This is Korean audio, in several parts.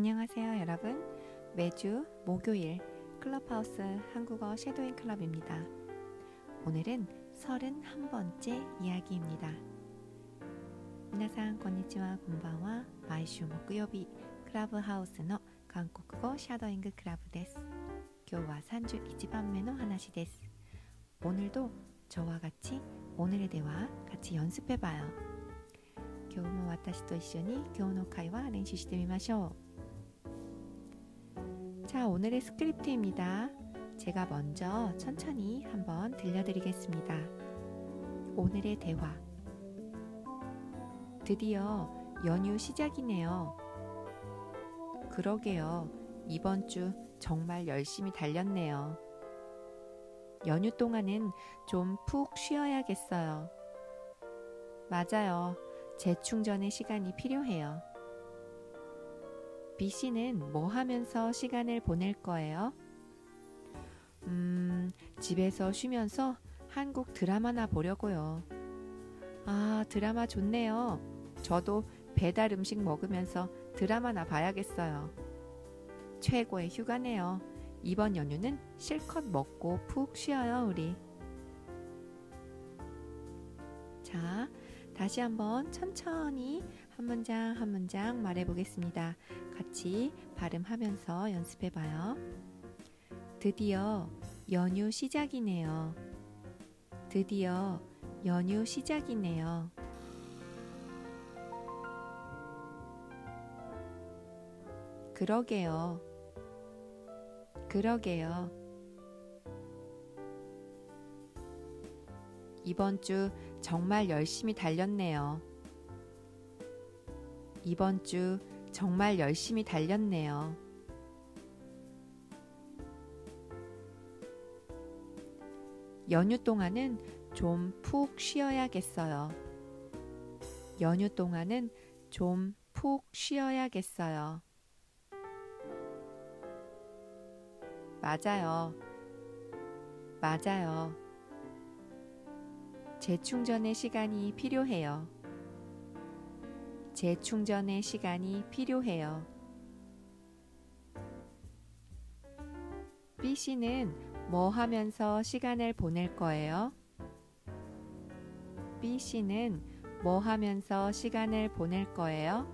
안녕하세요, 여러분. 매주 목요일 클럽하우스 한국어 섀도잉 클럽입니다. 오늘은 31번째 이야기입니다. 皆さん こんにちは こんばんは 毎週 목요일 클럽하우스の 한국어 섀도잉 클럽 です今日は31番目の話です 오늘도 저와 같이 오늘의 대화 같이 연습해봐요. 今日も私と一緒に今日の会話練習してみましょう。 자 오늘의 스크립트입니다. 제가 먼저 천천히 한번 들려드리겠습니다. 오늘의 대화. 드디어 연휴 시작이네요. 그러게요. 이번 주 정말 열심히 달렸네요. 연휴 동안은 좀 푹 쉬어야겠어요. 맞아요. 재충전의 시간이 필요해요. B 씨는 뭐 하면서 시간을 보낼 거예요? 음, 집에서 쉬면서 한국 드라마나 보려고요. 아, 드라마 좋네요. 저도 배달 음식 먹으면서 드라마나 봐야겠어요. 최고의 휴가네요. 이번 연휴는 실컷 먹고 푹 쉬어요, 우리. 자, 다시 한번 천천히 한 문장 한 문장 말해 보겠습니다. 같이 발음하면서 연습해 봐요. 드디어 연휴 시작이네요. 드디어 연휴 시작이네요. 그러게요. 그러게요. 이번 주 정말 열심히 달렸네요. 이번 주 정말 열심히 달렸네요. 연휴 동안은 좀 푹 쉬어야겠어요. 연휴 동안은 좀 푹 쉬어야겠어요. 맞아요. 맞아요. 재충전의 시간이 필요해요. 재충전의 시간이 필요해요. B 씨는 뭐 하면서 시간을 보낼 거예요? B 씨는 뭐 하면서 시간을 보낼 거예요?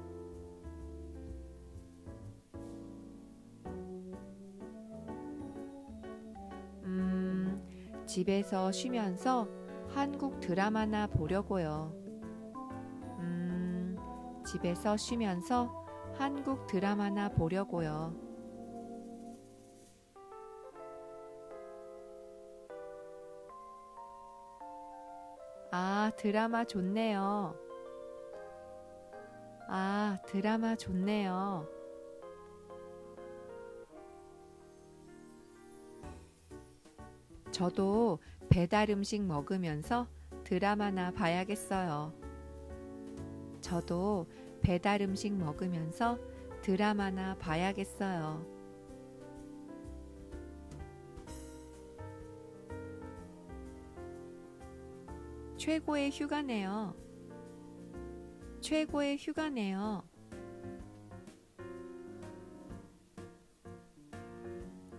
음, 집에서 쉬면서 한국 드라마나 보려고요. 음, 집에서 쉬면서 한국 드라마나 보려고요. 아, 드라마 좋네요. 아, 드라마 좋네요. 저도 배달 음식 먹으면서 드라마나 봐야겠어요. 저도 배달 음식 먹으면서 드라마나 봐야겠어요. 최고의 휴가네요. 최고의 휴가네요.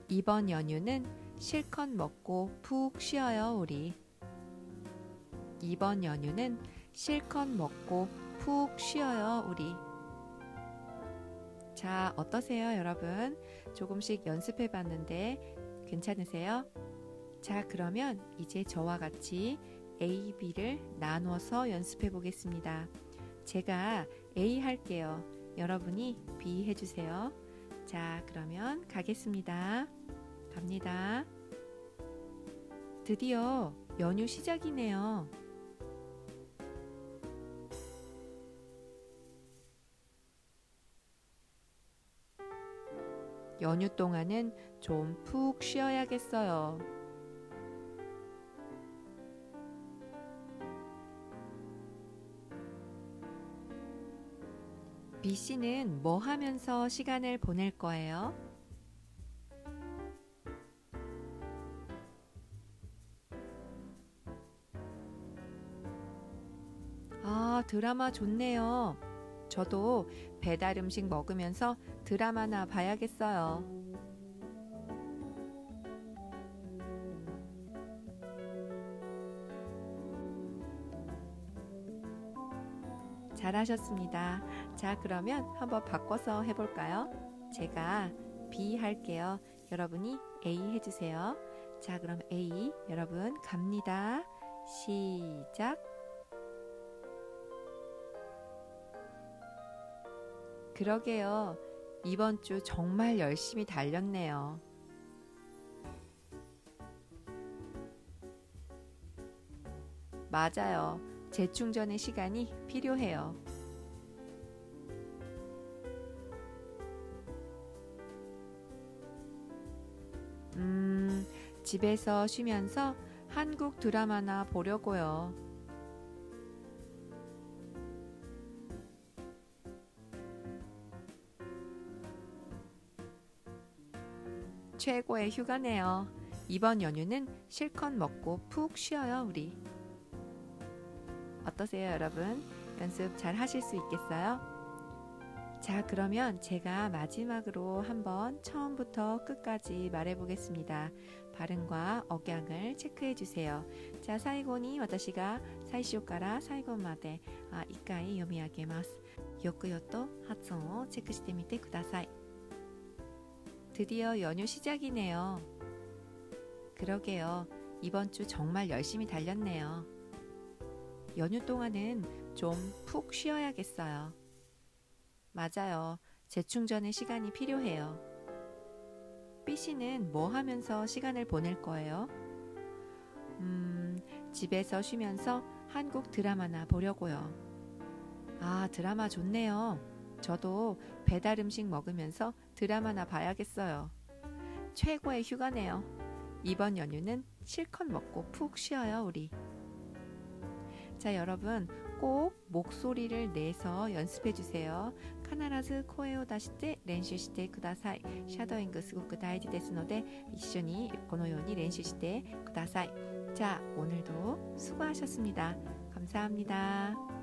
이번 연휴는 실컷 먹고 푹 쉬어요, 우리. 이번 연휴는 실컷 먹고 푹 쉬어요, 우리. 자, 어떠세요, 여러분? 조금씩 연습해 봤는데 괜찮으세요? 자, 그러면 이제 저와 같이 A, B를 나눠서 연습해 보겠습니다. 제가 A 할게요. 여러분이 B 해주세요. 자, 그러면 가겠습니다. 갑니다. 드디어 연휴 시작이네요. 연휴 동안은 좀 푹 쉬어야겠어요. B 씨는 뭐 하면서 시간을 보낼 거예요? 아, 드라마 좋네요. 저도 배달 음식 먹으면서 드라마나 봐야겠어요. 잘하셨습니다. 자, 그러면 한번 바꿔서 해볼까요? 제가 B 할게요. 여러분이 A 해주세요. 자, 그럼 A 여러분 갑니다. 시작. 그러게요. 이번 주 정말 열심히 달렸네요. 맞아요. 재충전의 시간이 필요해요. 음, 집에서 쉬면서 한국 드라마나 보려고요. 최고의 휴가네요. 이번 연휴는 실컷 먹고 푹 쉬어요, 우리. 어떠세요, 여러분? 연습 잘 하실 수 있겠어요? 자, 그러면 제가 마지막으로 한번 처음부터 끝까지 말해 보겠습니다. 발음과 억양을 체크해 주세요. 자, 사이고니 私が 사이쇼から 사이고まで 아, 1回読み上げます.よくよと発音をチェックしてみてください. 드디어 연휴 시작이네요. 그러게요. 이번 주 정말 열심히 달렸네요. 연휴 동안은 좀 푹 쉬어야겠어요. 맞아요. 재충전의 시간이 필요해요. B씨는 뭐 하면서 시간을 보낼 거예요? 음, 집에서 쉬면서 한국 드라마나 보려고요. 아, 드라마 좋네요. 저도 배달 음식 먹으면서 드라마나 봐야겠어요. 최고의 휴가네요. 이번 연휴는 실컷 먹고 푹 쉬어요, 우리. 자, 여러분, 꼭 목소리를 내서 연습해 주세요. 必ず 声を 出して 練習して ください シャドーイング すごく 大事 ですので 一緒に このように 練習して ください 자, 오늘도 수고하셨습니다. 감사합니다.